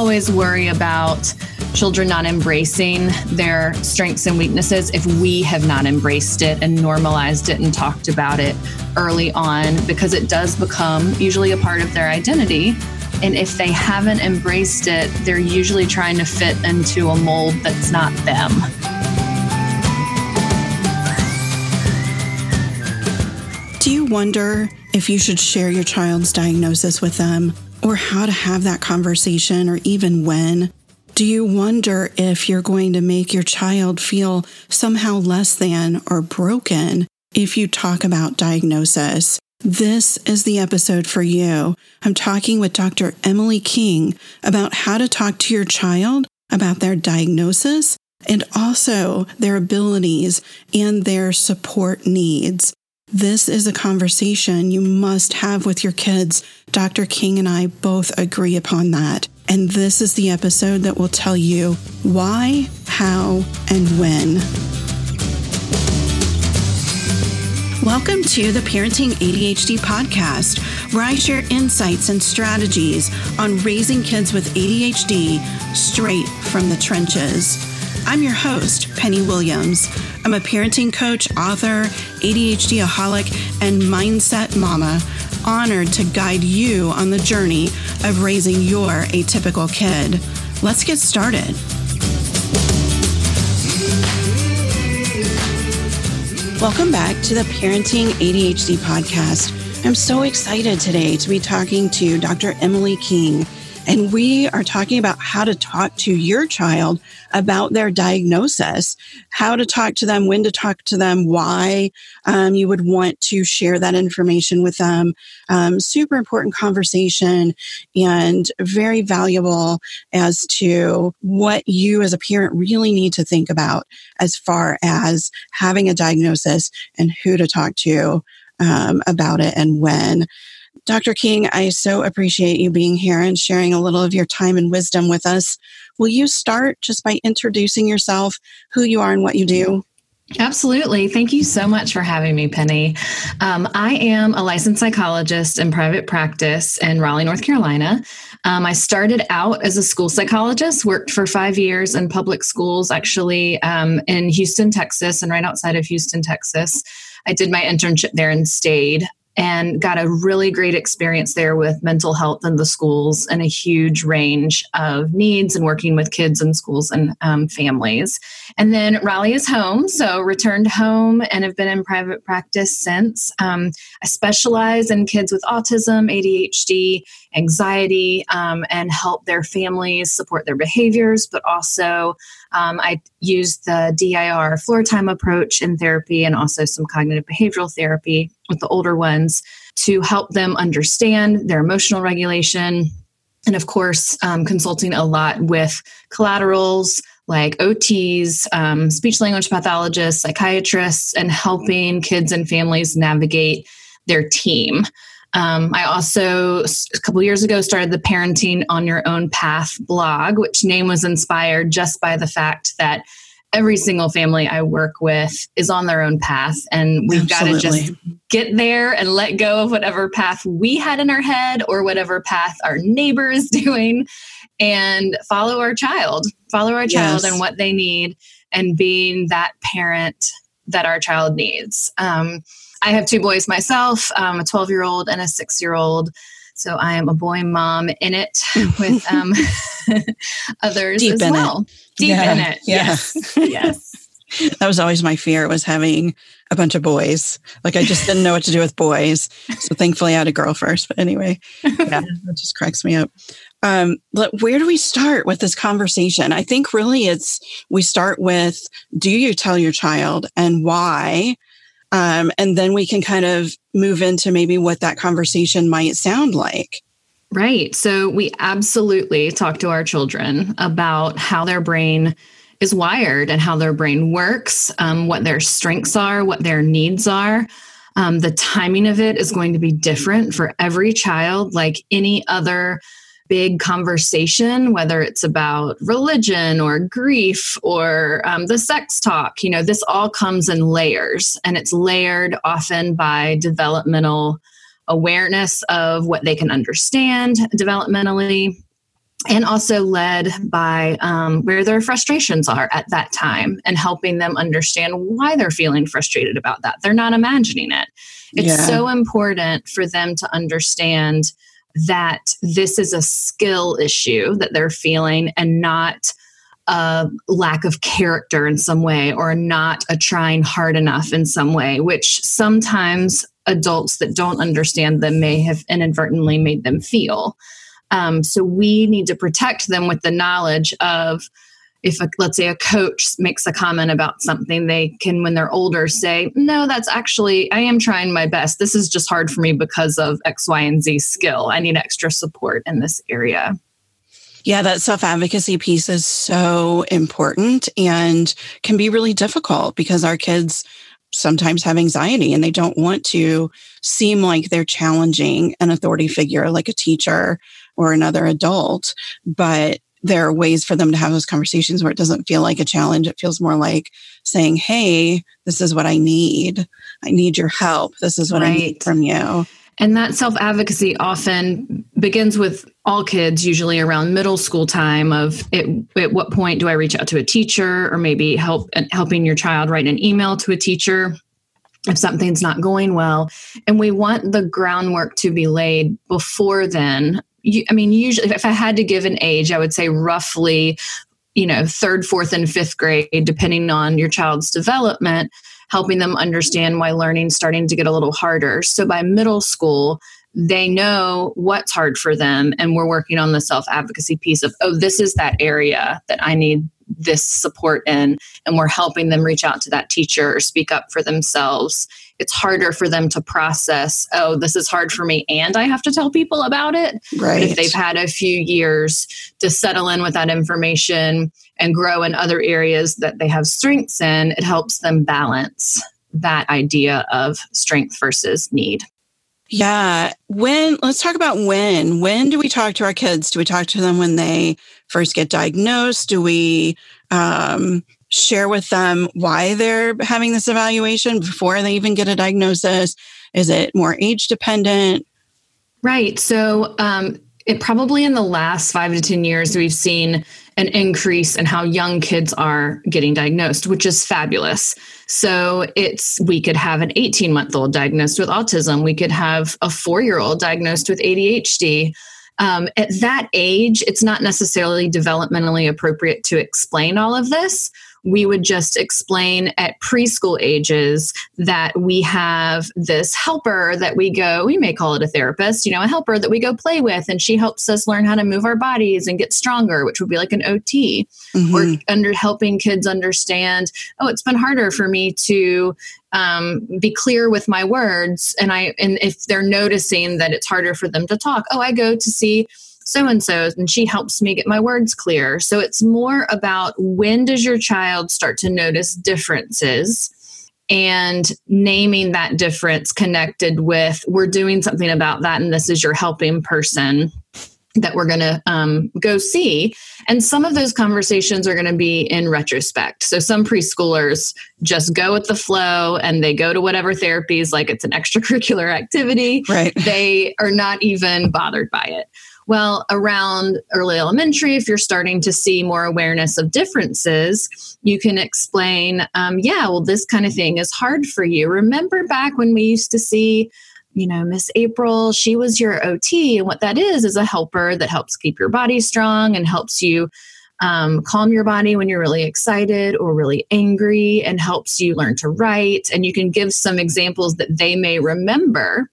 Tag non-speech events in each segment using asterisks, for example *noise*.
always worry about children not embracing their strengths and weaknesses if we have not embraced it and normalized it and talked about it early on because it does become usually a part of their identity. And if they haven't embraced it, they're usually trying to fit into a mold that's not them. Do you wonder if you should share your child's diagnosis with them or how to have that conversation or even when? Do you wonder if you're going to make your child feel somehow less than or broken if you talk about diagnosis? This is the episode for you. I'm talking with Dr. Emily King about how to talk to your child about their diagnosis and also their abilities and their support needs. This is a conversation you must have with your kids. Dr. King and I both agree upon that. And this is the episode that will tell you why, how, and when. Welcome to the Parenting ADHD podcast, where I share insights and strategies on raising kids with ADHD straight from the trenches. I'm your host, Penny Williams. I'm a parenting coach, author, ADHD aholic, and mindset mama honored to guide you on the journey of raising your atypical kid. Let's get started. Welcome back to the Parenting ADHD podcast. I'm so excited today to be talking to Dr. Emily King and we are talking about how to talk to your child about their diagnosis, how to talk to them, when to talk to them, why um, you would want to share that information with them. Um, super important conversation and very valuable as to what you as a parent really need to think about as far as having a diagnosis and who to talk to um, about it and when. Dr. King, I so appreciate you being here and sharing a little of your time and wisdom with us. Will you start just by introducing yourself, who you are, and what you do? Absolutely. Thank you so much for having me, Penny. Um, I am a licensed psychologist in private practice in Raleigh, North Carolina. Um, I started out as a school psychologist, worked for five years in public schools, actually um, in Houston, Texas, and right outside of Houston, Texas. I did my internship there and stayed and got a really great experience there with mental health in the schools and a huge range of needs and working with kids in schools and um, families. And then Raleigh is home, so returned home and have been in private practice since. Um, I specialize in kids with autism, ADHD, anxiety, um, and help their families support their behaviors, but also um, I use the DIR floor time approach in therapy and also some cognitive behavioral therapy with the older ones to help them understand their emotional regulation. And of course, um, consulting a lot with collaterals like OTs, um, speech language pathologists, psychiatrists, and helping kids and families navigate their team. Um, I also, a couple years ago, started the Parenting on Your Own Path blog, which name was inspired just by the fact that every single family I work with is on their own path, and we've got to just get there and let go of whatever path we had in our head or whatever path our neighbor is *laughs* doing, and follow our child, follow our child yes. and what they need, and being that parent that our child needs. Um, I have two boys myself, um, a 12 year old and a six year old. So I am a boy mom in it *laughs* with um, *laughs* others Deep as well. It. Deep yeah. in it. Yeah. Yes. *laughs* yes. That was always my fear was having a bunch of boys. Like I just didn't know what to do with boys. So thankfully I had a girl first. But anyway, yeah, it just cracks me up. Um, where do we start with this conversation? I think really it's we start with do you tell your child and why? Um, and then we can kind of move into maybe what that conversation might sound like. Right. So we absolutely talk to our children about how their brain is wired and how their brain works, um, what their strengths are, what their needs are. Um, the timing of it is going to be different for every child, like any other big conversation, whether it's about religion or grief or um, the sex talk, you know, this all comes in layers and it's layered often by developmental awareness of what they can understand developmentally and also led by um, where their frustrations are at that time and helping them understand why they're feeling frustrated about that. They're not imagining it. It's yeah. so important for them to understand that this is a skill issue that they're feeling and not a lack of character in some way or not a trying hard enough in some way, which sometimes adults that don't understand them may have inadvertently made them feel. Um, so we need to protect them with the knowledge of if a, let's say a coach makes a comment about something they can when they're older say no that's actually i am trying my best. This is just hard for me because of x y and z skill. I need extra support in this area. Yeah, that self advocacy piece is so important and can be really difficult because our kids sometimes have anxiety and they don't want to seem like they're challenging an authority figure like a teacher or another adult. But there are ways for them to have those conversations where it doesn't feel like a challenge. It feels more like saying, Hey, this is what I need. I need your help. This is what right. I need from you. And that self advocacy often begins with all kids, usually around middle school time. Of it, at what point do I reach out to a teacher, or maybe help uh, helping your child write an email to a teacher if something's not going well. And we want the groundwork to be laid before then. I mean, usually, if I had to give an age, I would say roughly, you know, third, fourth, and fifth grade, depending on your child's development helping them understand why learning's starting to get a little harder. So by middle school, they know what's hard for them and we're working on the self advocacy piece of oh this is that area that i need this support in and we're helping them reach out to that teacher or speak up for themselves it's harder for them to process oh this is hard for me and i have to tell people about it right but if they've had a few years to settle in with that information and grow in other areas that they have strengths in, it helps them balance that idea of strength versus need. Yeah. When, let's talk about when. When do we talk to our kids? Do we talk to them when they first get diagnosed? Do we um, share with them why they're having this evaluation before they even get a diagnosis? Is it more age dependent? Right. So, um, it probably in the last five to 10 years, we've seen an increase in how young kids are getting diagnosed, which is fabulous. So it's we could have an 18 month old diagnosed with autism, we could have a four year old diagnosed with ADHD. Um, at that age, it's not necessarily developmentally appropriate to explain all of this we would just explain at preschool ages that we have this helper that we go, we may call it a therapist, you know, a helper that we go play with, and she helps us learn how to move our bodies and get stronger, which would be like an OT. Mm-hmm. Or under helping kids understand, oh, it's been harder for me to um, be clear with my words and i and if they're noticing that it's harder for them to talk oh i go to see so and so, and she helps me get my words clear. So it's more about when does your child start to notice differences and naming that difference connected with we're doing something about that, and this is your helping person that we're going to um, go see. And some of those conversations are going to be in retrospect. So some preschoolers just go with the flow and they go to whatever therapies like it's an *laughs* extracurricular activity. Right. They are not even bothered by it. Well, around early elementary, if you're starting to see more awareness of differences, you can explain, um, yeah, well, this kind of thing is hard for you. Remember back when we used to see you know, Miss April, she was your OT. And what that is, is a helper that helps keep your body strong and helps you um, calm your body when you're really excited or really angry and helps you learn to write. And you can give some examples that they may remember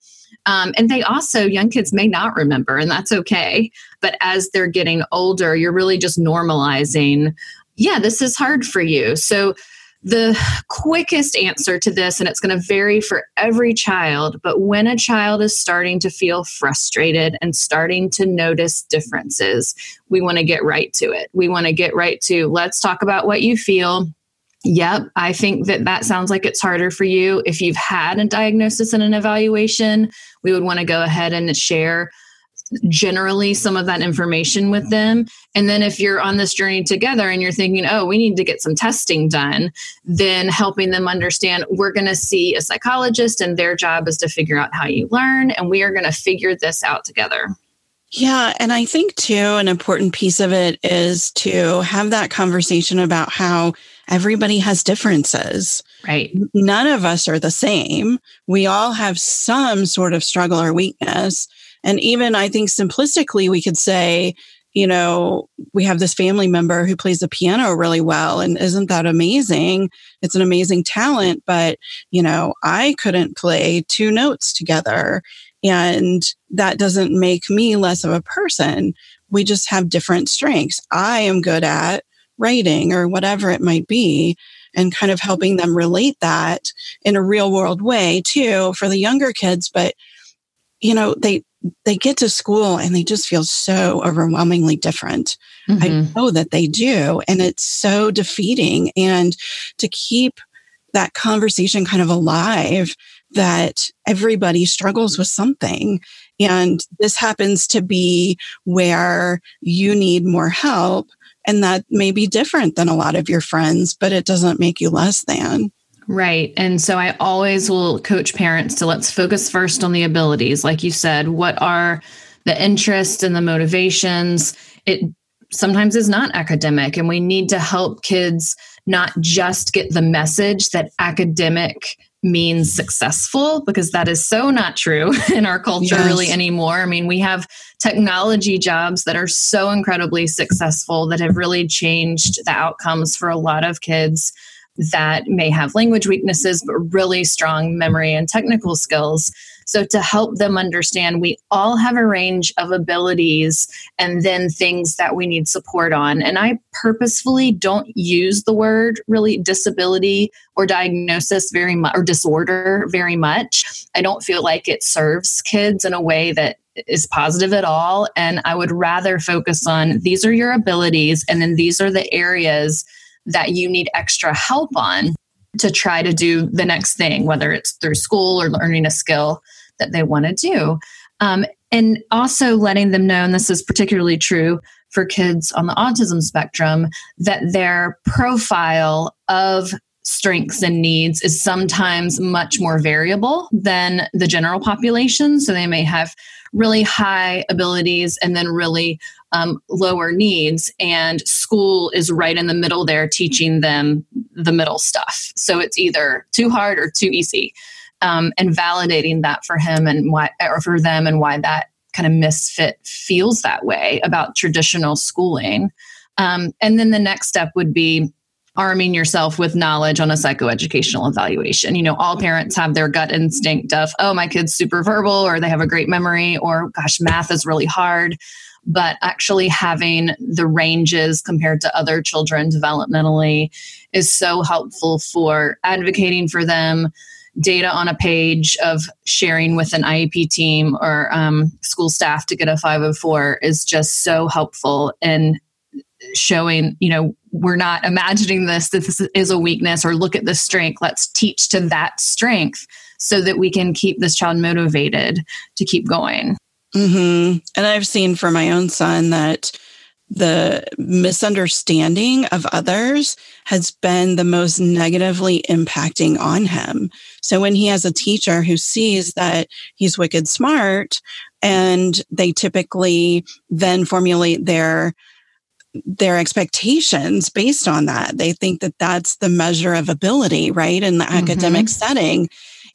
um, and they also, young kids may not remember, and that's okay. But as they're getting older, you're really just normalizing, yeah, this is hard for you. So, the quickest answer to this, and it's going to vary for every child, but when a child is starting to feel frustrated and starting to notice differences, we want to get right to it. We want to get right to let's talk about what you feel Yep, I think that that sounds like it's harder for you. If you've had a diagnosis and an evaluation, we would want to go ahead and share generally some of that information with mm-hmm. them. And then if you're on this journey together and you're thinking, oh, we need to get some testing done, then helping them understand we're going to see a psychologist and their job is to figure out how you learn and we are going to figure this out together. Yeah. And I think, too, an important piece of it is to have that conversation about how everybody has differences. Right. None of us are the same. We all have some sort of struggle or weakness. And even I think simplistically, we could say, you know, we have this family member who plays the piano really well. And isn't that amazing? It's an amazing talent. But, you know, I couldn't play two notes together. And that doesn't make me less of a person. We just have different strengths. I am good at writing or whatever it might be and kind of helping them relate that in a real world way too for the younger kids but you know they they get to school and they just feel so overwhelmingly different mm-hmm. i know that they do and it's so defeating and to keep that conversation kind of alive that everybody struggles with something and this happens to be where you need more help and that may be different than a lot of your friends, but it doesn't make you less than. Right. And so I always will coach parents to let's focus first on the abilities. Like you said, what are the interests and the motivations? It sometimes is not academic, and we need to help kids not just get the message that academic means successful because that is so not true *laughs* in our culture yes. really anymore. I mean, we have technology jobs that are so incredibly successful that have really changed the outcomes for a lot of kids that may have language weaknesses but really strong memory and technical skills. So, to help them understand, we all have a range of abilities and then things that we need support on. And I purposefully don't use the word really disability or diagnosis very much or disorder very much. I don't feel like it serves kids in a way that is positive at all. And I would rather focus on these are your abilities, and then these are the areas that you need extra help on to try to do the next thing, whether it's through school or learning a skill that they want to do. Um, and also letting them know, and this is particularly true for kids on the autism spectrum, that their profile of strengths and needs is sometimes much more variable than the general population. So they may have really high abilities and then really um, lower needs. And school is right in the middle there, teaching them the middle stuff. So it's either too hard or too easy um, and validating that for him and why, or for them, and why that kind of misfit feels that way about traditional schooling. Um, and then the next step would be arming yourself with knowledge on a psychoeducational evaluation. You know, all parents have their gut instinct of, oh, my kid's super verbal, or they have a great memory, or gosh, math is really hard. But actually having the ranges compared to other children developmentally is so helpful for advocating for them, data on a page of sharing with an IEP team or um, school staff to get a 504 is just so helpful in showing, you know, we're not imagining this, that this is a weakness or look at the strength. Let's teach to that strength so that we can keep this child motivated to keep going. Mm-hmm. And I've seen for my own son that the misunderstanding of others has been the most negatively impacting on him. So when he has a teacher who sees that he's wicked smart and they typically then formulate their their expectations based on that. They think that that's the measure of ability, right? In the mm-hmm. academic setting.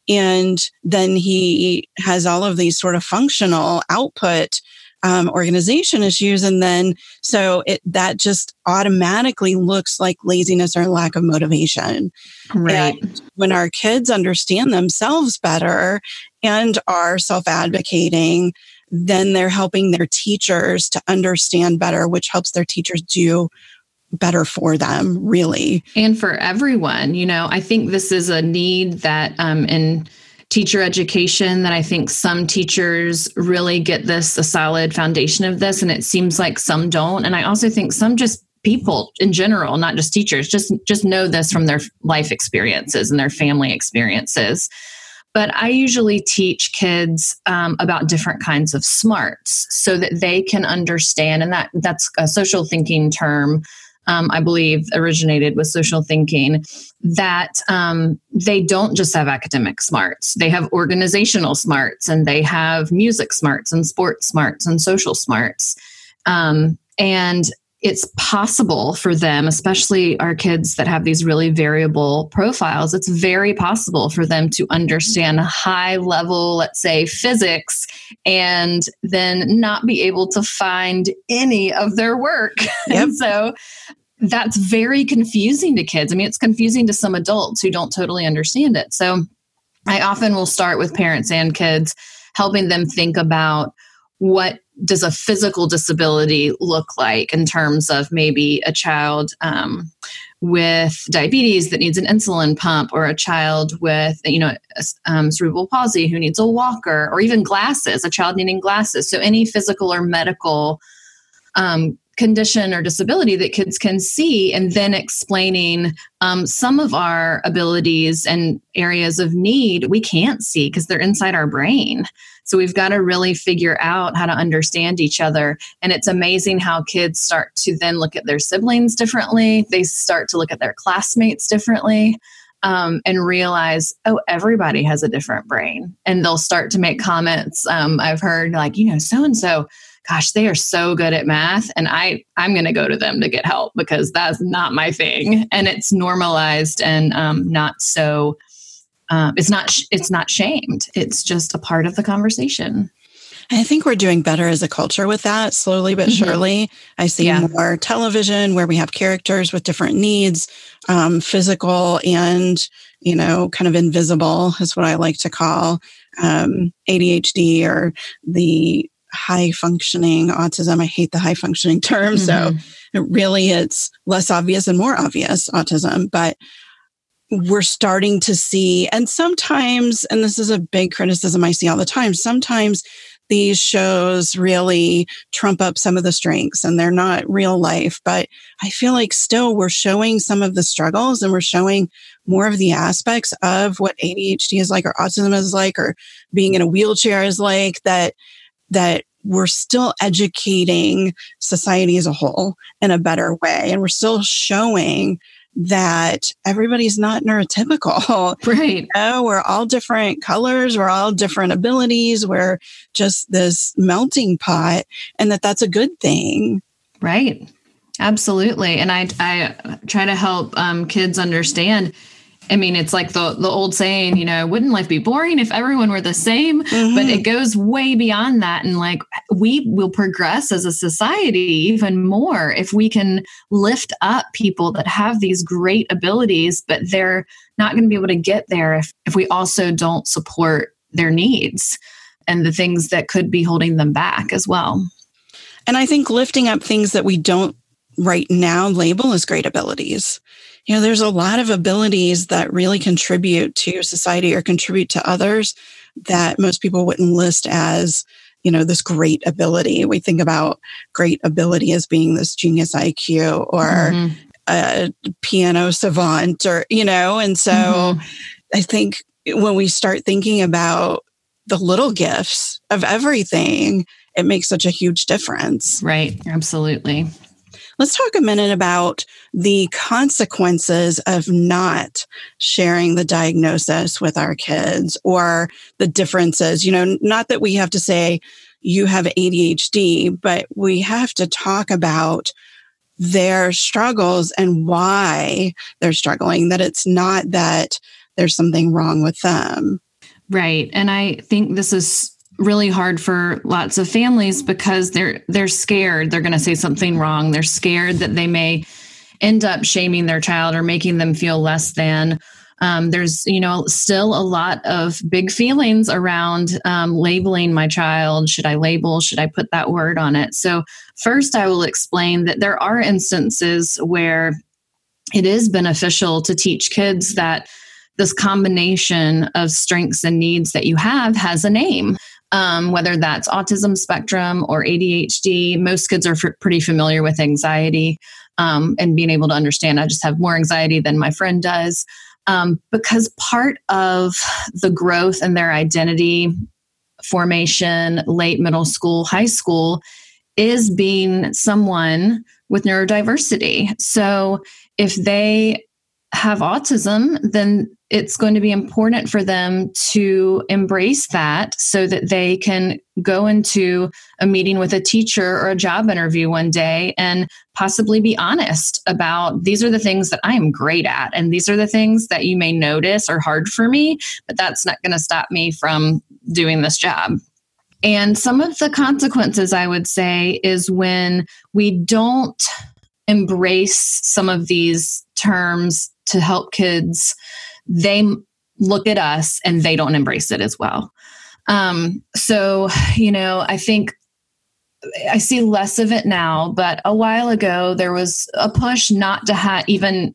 And then he has all of these sort of functional output um, organization issues. And then so it that just automatically looks like laziness or lack of motivation. Right. And when our kids understand themselves better and are self advocating, then they're helping their teachers to understand better, which helps their teachers do better for them, really. And for everyone. You know, I think this is a need that um, in teacher education that I think some teachers really get this a solid foundation of this and it seems like some don't. And I also think some just people in general not just teachers just just know this from their life experiences and their family experiences. But I usually teach kids um, about different kinds of smarts so that they can understand and that that's a social thinking term um, I believe, originated with social thinking, that um, they don't just have academic smarts, they have organizational smarts and they have music smarts and sports smarts and social smarts. Um, and it's possible for them, especially our kids that have these really variable profiles, it's very possible for them to understand high level, let's say, physics, and then not be able to find any of their work. *laughs* Yep. and so that's very confusing to kids. I mean, it's confusing to some adults who don't totally understand it. So I often will start with parents and kids, helping them think about what does a physical disability look like in terms of maybe a child um, with diabetes that needs an insulin pump or a child with you know um, cerebral palsy who needs a walker or even glasses a child needing glasses. So any physical or medical um, condition or disability that kids can see and then explaining um, some of our abilities and areas of need we can't see because they're inside our brain so we've got to really figure out how to understand each other and it's amazing how kids start to then look at their siblings differently they start to look at their classmates differently um, and realize, oh, everybody has a different brain. And they'll start to make comments. Um, I've heard, like, you know, so and so gosh they are so good at math and i i'm going to go to them to get help because that's not my thing and it's normalized and um, not so um, it's not it's not shamed it's just a part of the conversation I think we're doing better as a culture with that slowly but mm-hmm. surely. I see yeah. more television where we have characters with different needs, um, physical and, you know, kind of invisible is what I like to call um, ADHD or the high functioning autism. I hate the high functioning term. Mm-hmm. So it really it's less obvious and more obvious autism, but we're starting to see, and sometimes, and this is a big criticism I see all the time, sometimes these shows really trump up some of the strengths and they're not real life. But I feel like still we're showing some of the struggles and we're showing more of the aspects of what ADHD is like or autism is like or being in a wheelchair is like that that we're still educating society as a whole in a better way. And we're still showing that everybody's not neurotypical. *laughs* Right. You know, we're all different colors. We're all different abilities. We're just this melting pot and that that's a good thing. Right. Absolutely. And I, I try to help um, kids understand I mean, it's like the the old saying, you know, wouldn't life be boring if everyone were the same? Mm-hmm. But it goes way beyond that. And like we will progress as a society even more if we can lift up people that have these great abilities, but they're not going to be able to get there if, if we also don't support their needs and the things that could be holding them back as well. And I think lifting up things that we don't right now label as great abilities you know, there's a lot of abilities that really contribute to society or contribute to others that most people wouldn't list as, you know, this great ability. We think about great ability as being this genius IQ or mm-hmm. a piano savant or, you know, and so mm-hmm. I think when we start thinking about the little gifts of everything, it makes such a huge difference. Right. Absolutely. Let's talk a minute about the consequences of not sharing the diagnosis with our kids or the differences. You know, not that we have to say you have ADHD, but we have to talk about their struggles and why they're struggling, that it's not that there's something wrong with them. Right. And I think this is really hard for lots of families because they're they're scared they're going to say something wrong. They're scared that they may end up shaming their child or making them feel less than. Um, there's you know still a lot of big feelings around um, labeling my child. Should i label? Should i put that word on it? So first i will explain that there are instances where it is beneficial to teach kids that this combination of strengths and needs that you have has a name um, whether that's autism spectrum or ADHD. Most kids are f- pretty familiar with anxiety um, and being able to understand I just have more anxiety than my friend does. Um, because part of the growth in their identity formation, late middle school, high school, is being someone with neurodiversity. So if they have autism, then it's going to be important for them to embrace that so that they can go into a meeting with a teacher or a job interview one day and possibly be honest about these are the things that I am great at. And these are the things that you may notice are hard for me, but that's not going to stop me from doing this job. And some of the consequences, I would say, is when we don't embrace some of these terms to help kids, they look at us and they don't embrace it as well. Um, so, you know, I think I see less of it now, but a while ago there was a push not to have even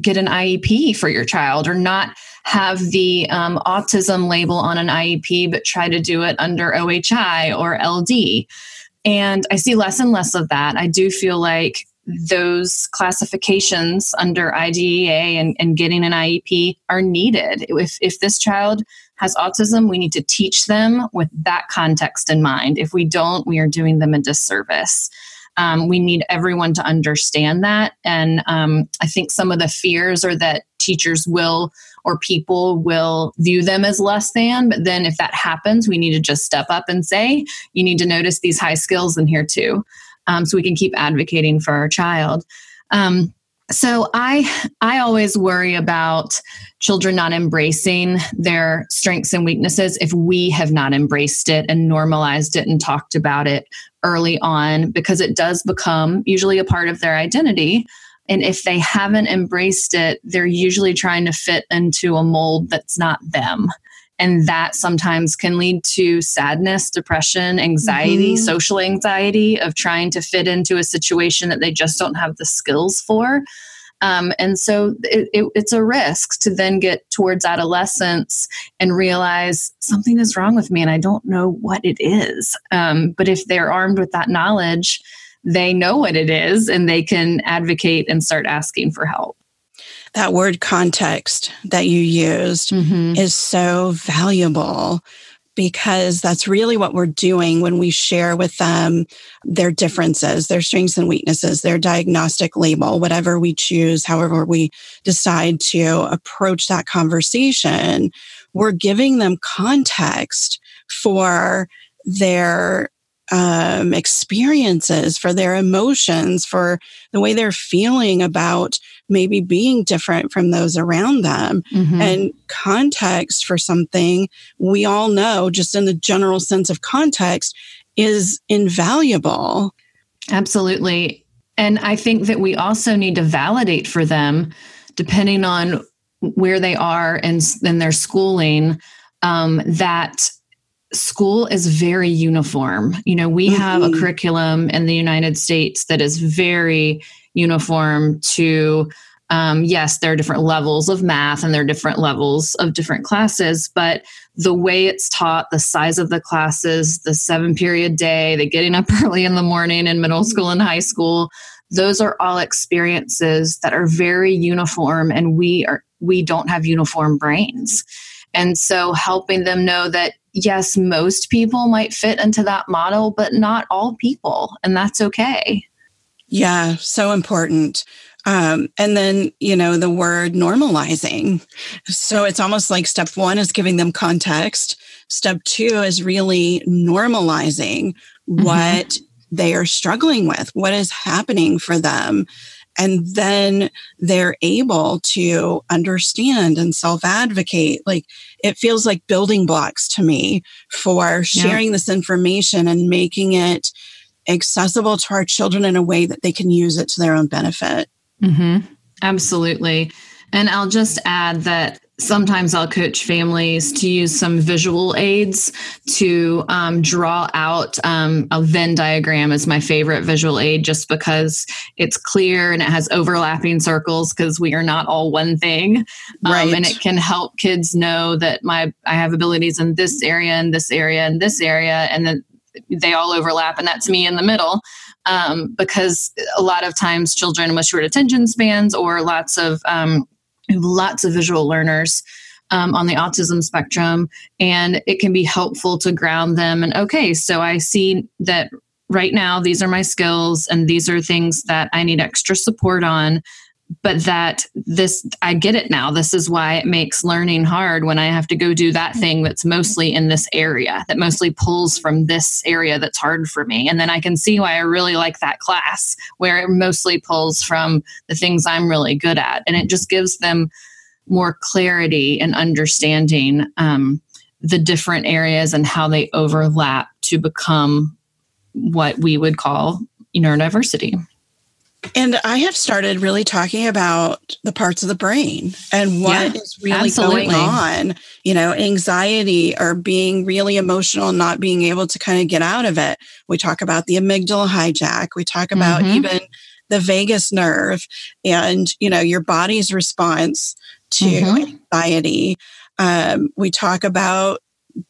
get an IEP for your child or not have the um, autism label on an IEP, but try to do it under OHI or LD. And I see less and less of that. I do feel like those classifications under IDEA and, and getting an IEP are needed. If, if this child has autism, we need to teach them with that context in mind. If we don't, we are doing them a disservice. Um, we need everyone to understand that. And um, I think some of the fears are that teachers will or people will view them as less than. But then if that happens, we need to just step up and say, you need to notice these high skills in here too um, so we can keep advocating for our child. Um, so I I always worry about children not embracing their strengths and weaknesses if we have not embraced it and normalized it and talked about it early on because it does become usually a part of their identity and if they haven't embraced it they're usually trying to fit into a mold that's not them and that sometimes can lead to sadness, depression, anxiety, mm-hmm. social anxiety of trying to fit into a situation that they just don't have the skills for. Um, and so it, it, it's a risk to then get towards adolescence and realize something is wrong with me and I don't know what it is. Um, but if they're armed with that knowledge, they know what it is and they can advocate and start asking for help that word context that you used mm-hmm. is so valuable because that's really what we're doing when we share with them their differences, their strengths and weaknesses, their diagnostic label, whatever we choose, however we decide to approach that conversation. We're giving them context for their um, experiences, for their emotions, for the way they're feeling about maybe being different from those around them. Mm-hmm. And context for something we all know, just in the general sense of context, is invaluable. Absolutely. And I think that we also need to validate for them, depending on where they are and in their schooling, um, that school is very uniform. You know, we mm-hmm. have a mm-hmm. curriculum in the United States that is very uniform to um, yes, there are different levels of math and there are different levels of different classes, but the way it's taught, the size of the classes, the seven period day, the getting up *laughs* early in the morning in middle mm-hmm. school and high school, those are all experiences that are very uniform and we are we don't have uniform brains. And so helping them know that yes, most people might fit into that model, but not all people, and that's okay. Yeah, so important. Um, and then, you know, the word normalizing. So it's almost like step one is giving them context. Step two is really normalizing mm-hmm. what they are struggling with, what is happening for them. And then they're able to understand and self advocate. Like it feels like building blocks to me for sharing yeah. this information and making it accessible to our children in a way that they can use it to their own benefit. Mm-hmm. Absolutely. And I'll just add that sometimes I'll coach families to use some visual aids to um, draw out um, a Venn diagram is my favorite visual aid just because it's clear and it has overlapping circles because we are not all one thing. Um, right. And it can help kids know that my I have abilities in this area and this area and this area and then they all overlap and that's me in the middle. Um, because a lot of times children with short attention spans or lots of um, lots of visual learners um, on the autism spectrum, and it can be helpful to ground them. And okay, so I see that right now, these are my skills and these are things that I need extra support on but that this I get it now. This is why it makes learning hard when I have to go do that thing that's mostly in this area, that mostly pulls from this area that's hard for me. And then I can see why I really like that class where it mostly pulls from the things I'm really good at. And it just gives them more clarity and understanding um, the different areas and how they overlap to become what we would call neurodiversity. And I have started really talking about the parts of the brain and what yeah, is really absolutely. going on. You know, anxiety or being really emotional and not being able to kind of get out of it. We talk about the amygdala hijack. We talk about mm-hmm. even the vagus nerve and, you know, your body's response to mm-hmm. anxiety. Um, we talk about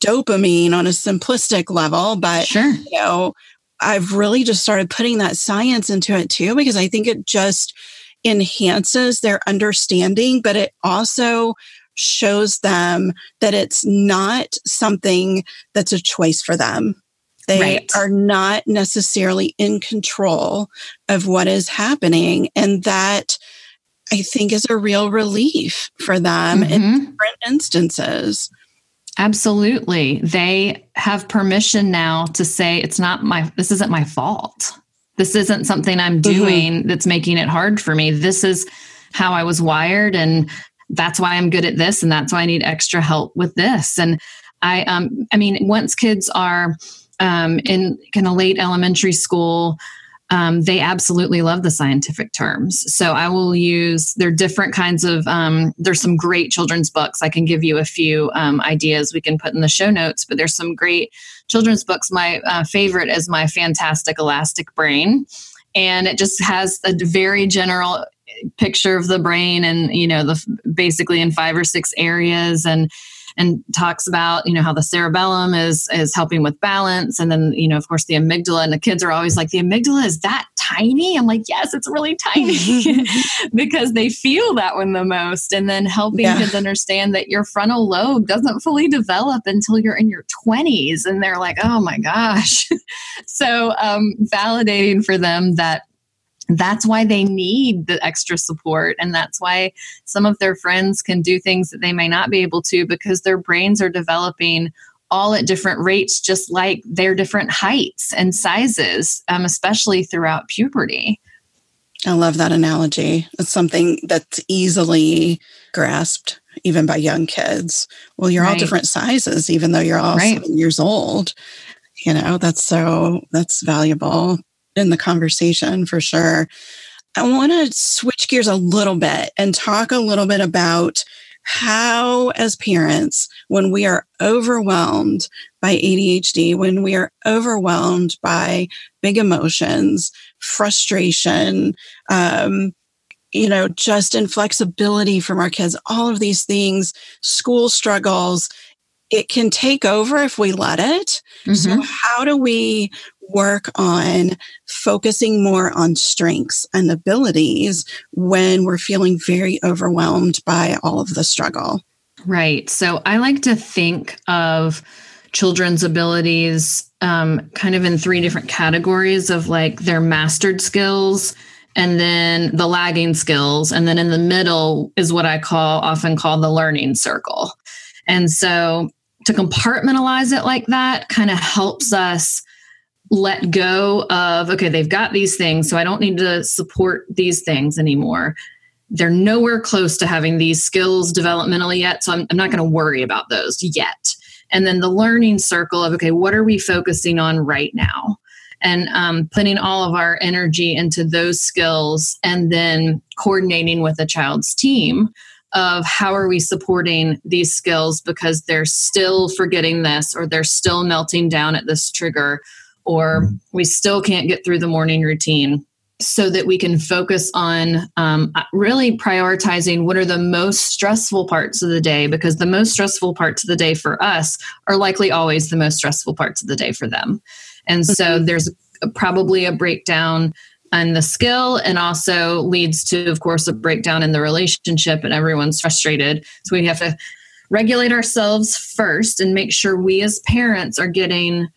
dopamine on a simplistic level, but, sure. you know, I've really just started putting that science into it too, because I think it just enhances their understanding, but it also shows them that it's not something that's a choice for them. They right. are not necessarily in control of what is happening. And that I think is a real relief for them mm-hmm. in different instances. Absolutely. They have permission now to say, it's not my, this isn't my fault. This isn't something I'm mm-hmm. doing mm-hmm. that's making it hard for me. This is how I was wired. And that's why I'm good at this. And that's why I need extra help with this. And I, um, I mean, once kids are um, in kind of late elementary school, um, they absolutely love the scientific terms. So I will use, there are different kinds of, um, there's some great children's books. I can give you a few um, ideas we can put in the show notes, but there's some great children's books. My uh, favorite is My Fantastic Elastic Brain. And it just has a very general picture of the brain and, you know, the basically in five or six areas. And, and talks about you know how the cerebellum is is helping with balance. And then you know of course the amygdala and the kids are always like the amygdala is that tiny? I'm like yes it's really tiny. *laughs* *laughs* Because they feel that one the most. And then helping yeah. kids understand that your frontal lobe doesn't fully develop until you're in your 20s and they're like oh my gosh. *laughs* So um, validating for them that that's why they need the extra support. And that's why some of their friends can do things that they may not be able to because their brains are developing all at different rates, just like their different heights and sizes, um, especially throughout puberty. I love that analogy. It's something that's easily grasped even by young kids. Well, you're right. all different sizes, even though you're all right. seven years old. You know, that's so that's valuable in the conversation for sure. I want to switch gears a little bit and talk a little bit about how, as parents, when we are overwhelmed by ADHD, when we are overwhelmed by big emotions, frustration, um, you know, just inflexibility from our kids, all of these things, school struggles, it can take over if we let it. Mm-hmm. So, how do we work on focusing more on strengths and abilities when we're feeling very overwhelmed by all of the struggle. Right. So I like to think of children's abilities um, kind of in three different categories of like their mastered skills and then the lagging skills and then in the middle is what i call often call the learning circle and so to compartmentalize it like that kind of helps us let go of okay they've got these things so i don't need to support these things anymore. They're nowhere close to having these skills developmentally yet so i'm, I'm not going to worry about those yet. And then the learning circle of okay what are we focusing on right now? And um, putting all of our energy into those skills and then coordinating with a child's team of how are we supporting these skills because they're still forgetting this or they're still melting down at this trigger or mm-hmm. we still can't get through the morning routine so that we can focus on um, really prioritizing what are the most stressful parts of the day because the most stressful parts of the day for us are likely always the most stressful parts of the day for them and so mm-hmm. there's probably a breakdown in the skill and also leads to of course a breakdown in the relationship and everyone's frustrated so we have to regulate ourselves first and make sure we as parents are getting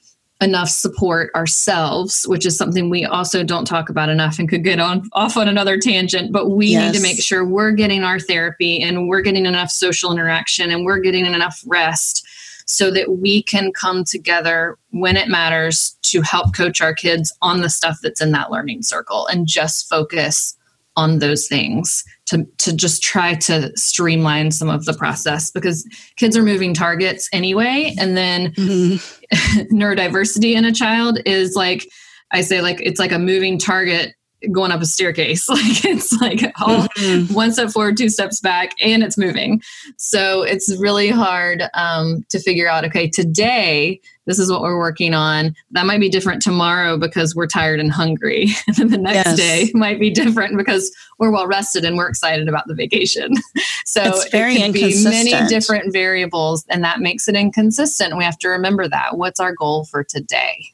enough support ourselves, which is something we also don't talk about enough and could get on off on another tangent, but we yes. need to make sure we're getting our therapy and we're getting enough social interaction and we're getting enough rest so that we can come together when it matters to help coach our kids on the stuff that's in that learning circle and just focus on those things to, to just try to streamline some of the process because kids are moving targets anyway. And then mm-hmm. *laughs* neurodiversity in a child is like, I say, like, it's like a moving target going up a staircase. *laughs* Like it's like all, mm-hmm. one step forward, two steps back, and it's moving. So it's really hard um, to figure out. Okay, today this is what we're working on. That might be different tomorrow because we're tired and hungry, and *laughs* then the next yes. day might be different because we're well rested and we're excited about the vacation. *laughs* so it's very it be many different variables, and that makes it inconsistent. We have to remember that. What's our goal for today?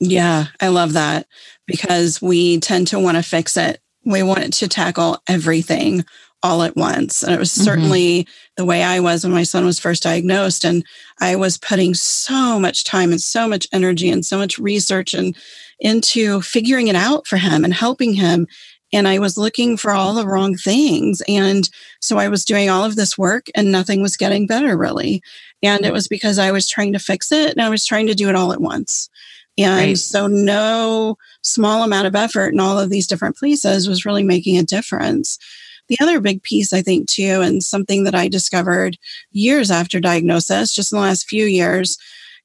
Yeah, I love that because we tend to want to fix it. We want to tackle everything all at once. And it was mm-hmm. certainly mm-hmm. the way I was when my son was first diagnosed. And I was putting so much time and so much energy and so much research and into figuring it out for him and helping him. And I was looking for all the wrong things. And so I was doing all of this work and nothing was getting better really. And it was because I was trying to fix it and I was trying to do it all at once. And right. so no small amount of effort in all of these different places was really making a difference. The other big piece, I think, too, and something that I discovered years after diagnosis, just in the last few years,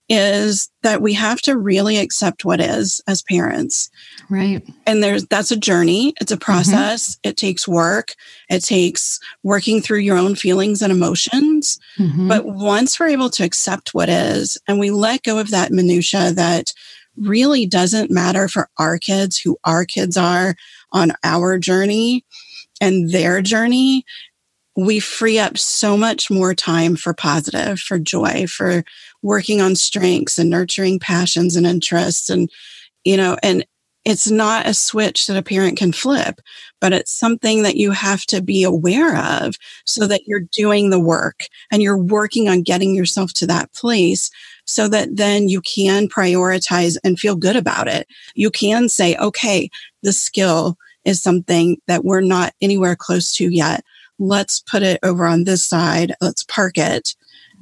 is that we have to really accept what is as parents. Right. And there's that's a journey, it's a mm-hmm. process, mm-hmm. it takes work, it takes working through your own feelings and emotions. Mm-hmm. But once we're able to accept what is and we let go of that minutia that really doesn't matter for our kids, who our kids are on our journey and their journey, we free up so much more time for positive, for joy, for working on strengths and nurturing passions and interests. And, you know, and it's not a switch that a parent can flip, but it's something that you have to be aware of so that you're doing the work and you're working on getting yourself to that place so that then you can prioritize and feel good about it. You can say, okay, the skill is something that we're not anywhere close to yet. Let's put it over on this side. Let's park it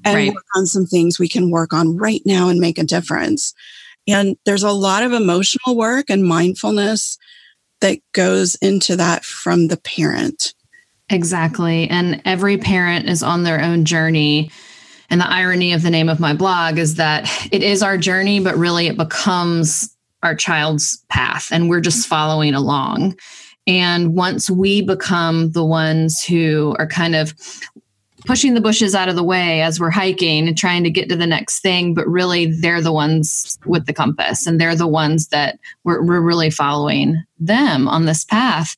and right. work on some things we can work on right now and make a difference. And there's a lot of emotional work and mindfulness that goes into that from the parent. Exactly. And every parent is on their own journey. And the irony of the name of my blog is that it is our journey, but really it becomes our child's path and we're just following along. And once we become the ones who are kind of pushing the bushes out of the way as we're hiking and trying to get to the next thing, but really they're the ones with the compass and they're the ones that we're, we're really following them on this path.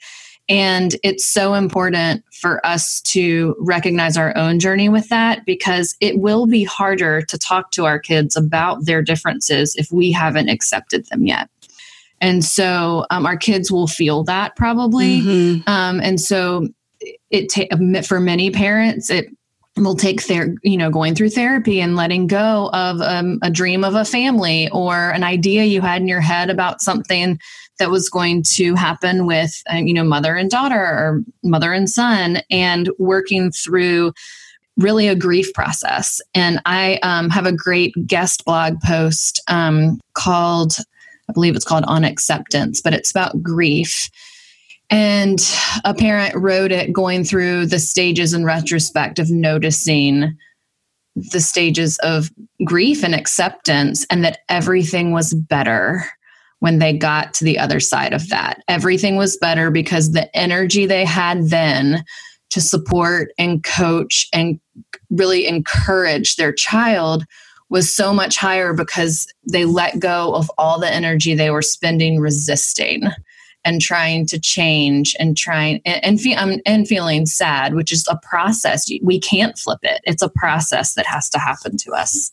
And it's so important for us to recognize our own journey with that because it will be harder to talk to our kids about their differences if we haven't accepted them yet. And so um, our kids will feel that probably. Mm-hmm. Um, and so it ta- for many parents, it will take their you know going through therapy and letting go of um, a dream of a family or an idea you had in your head about something that was going to happen with uh, you know mother and daughter or mother and son and working through really a grief process. And i um, have a great guest blog post um, called i believe it's called on acceptance but it's about grief and a parent wrote it going through the stages in retrospect of noticing the stages of grief and acceptance and that everything was better when they got to the other side of that. Everything was better because the energy they had then to support and coach and really encourage their child was so much higher because they let go of all the energy they were spending resisting and trying to change and trying and, and, fe- um, and feeling sad, which is a process. We can't flip it. It's a process that has to happen to us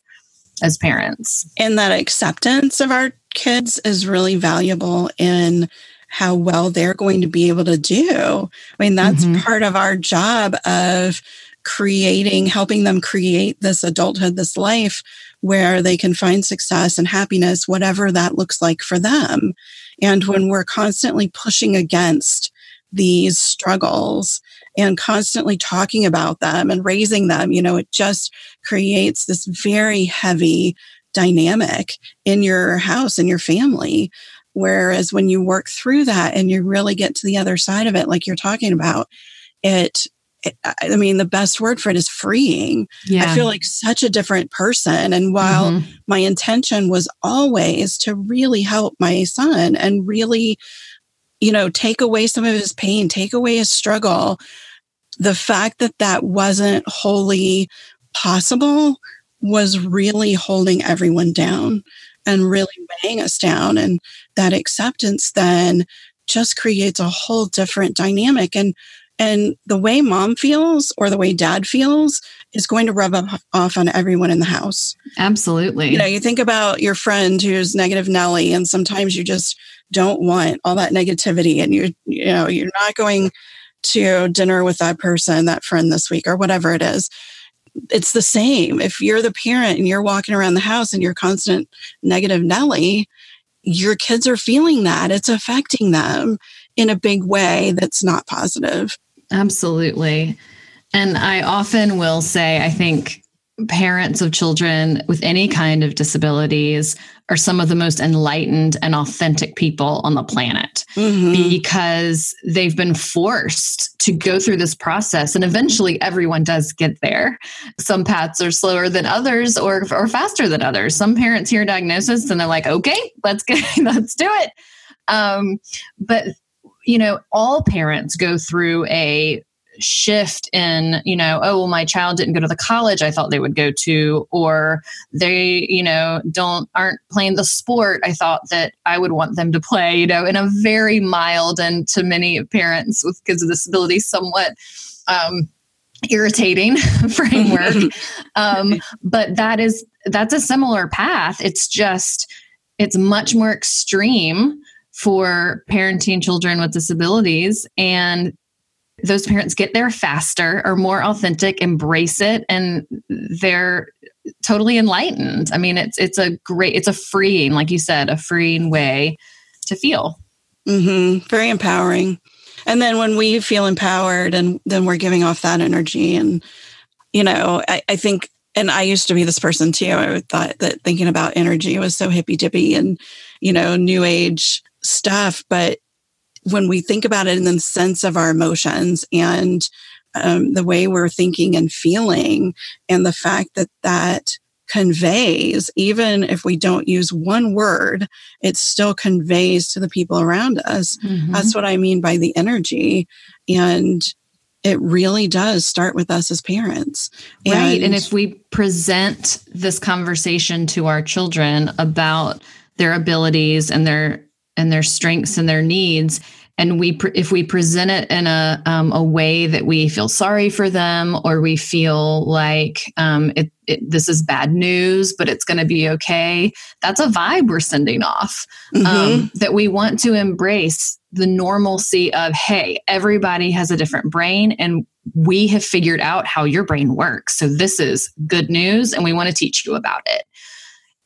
as parents. And that acceptance of our kids is really valuable in how well they're going to be able to do. I mean, that's mm-hmm. part of our job of creating, helping them create this adulthood, this life where they can find success and happiness, whatever that looks like for them. And when we're constantly pushing against these struggles and constantly talking about them and raising them, you know, it just creates this very heavy dynamic in your house and your family. Whereas when you work through that and you really get to the other side of it, like you're talking about, it I mean, the best word for it is freeing. Yeah. I feel like such a different person. And while mm-hmm. my intention was always to really help my son and really, you know, take away some of his pain, take away his struggle, the fact that that wasn't wholly possible was really holding everyone down and really weighing us down. And that acceptance then just creates a whole different dynamic. And and the way mom feels or the way dad feels is going to rub off on everyone in the house. Absolutely. You know, you think about your friend who's negative Nelly, and sometimes you just don't want all that negativity, and you you know you're not going to dinner with that person, that friend this week, or whatever it is. It's the same. If you're the parent and you're walking around the house and you're constant negative Nelly, your kids are feeling that. It's affecting them in a big way that's not positive. Absolutely. And I often will say, I think parents of children with any kind of disabilities are some of the most enlightened and authentic people on the planet mm-hmm. because they've been forced to go through this process and eventually everyone does get there some paths are slower than others or, or faster than others some parents hear diagnosis and they're like okay let's get *laughs* let's do it um, but you know, all parents go through a shift in you know oh well my child didn't go to the college i thought they would go to or they you know don't aren't playing the sport i thought that i would want them to play you know in a very mild and to many parents with kids with disabilities somewhat um, irritating *laughs* framework. *laughs* Um, but that is that's a similar path. It's just it's much more extreme for parenting children with disabilities. And those parents get there faster are more authentic embrace it and they're totally enlightened. I mean it's it's a great it's a freeing like you said a freeing way to feel. Mm-hmm. very empowering. And then when we feel empowered and then we're giving off that energy and you know I, I think and i used to be this person too i thought that thinking about energy was so hippy dippy and you know new age stuff. But when we think about it in the sense of our emotions and um, the way we're thinking and feeling, and the fact that that conveys, even if we don't use one word, it still conveys to the people around us. Mm-hmm. That's what I mean by the energy. And it really does start with us as parents. Right. And, and if we present this conversation to our children about their abilities and their and their strengths and their needs. And we if we present it in a um, a way that we feel sorry for them or we feel like um, it, it, this is bad news but it's going to be okay that's a vibe we're sending off mm-hmm. um, that we want to embrace the normalcy of hey everybody has a different brain and we have figured out how your brain works. So this is good news and we want to teach you about it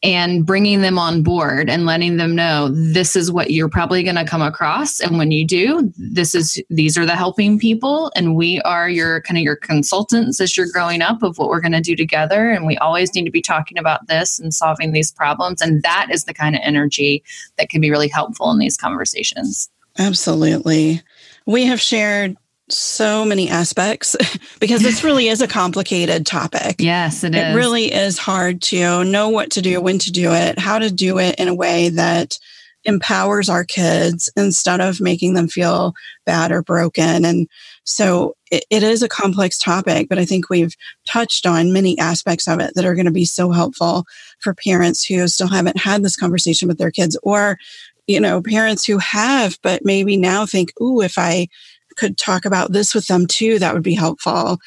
and bringing them on board and letting them know this is what you're probably going to come across. And when you do this is these are the helping people. And we are your kind of your consultants as you're growing up of what we're going to do together. And we always need to be talking about this and solving these problems. And that is the kind of energy that can be really helpful in these conversations. Absolutely. We have shared so many aspects *laughs* because this really is a complicated topic. Yes, it is. It really is hard to know what to do, when to do it, how to do it in a way that empowers our kids instead of making them feel bad or broken. And so it, it is a complex topic, but I think we've touched on many aspects of it that are going to be so helpful for parents who still haven't had this conversation with their kids or you know parents who have but maybe now think ooh if i could talk about this with them too, that would be helpful.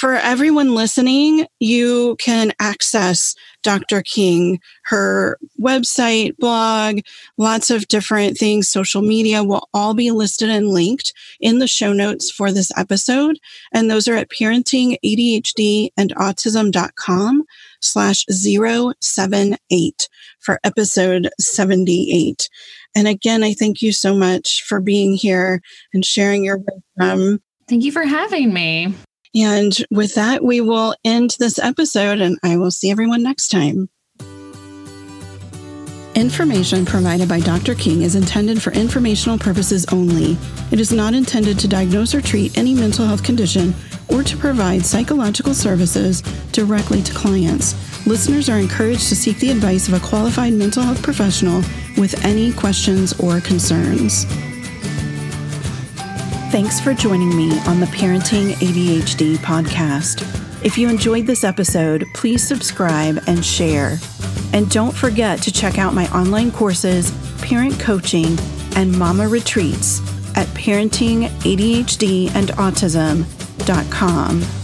for everyone listening, you can access Dr. King, her website, blog, lots of different things, social media will all be listed and linked in the show notes for this episode. And those are at parenting ADHD and autism.com slash 078 for episode 78. And again, I thank you so much for being here and sharing your wisdom. Thank you for having me. And with that, we will end this episode and I will see everyone next time. Information provided by Dr. King is intended for informational purposes only. It is not intended to diagnose or treat any mental health condition or to provide psychological services directly to clients. Listeners are encouraged to seek the advice of a qualified mental health professional with any questions or concerns. Thanks for joining me on the Parenting ADHD podcast. If you enjoyed this episode, please subscribe and share. And don't forget to check out my online courses, parent coaching, and mama retreats at parentingadhdandautism.com.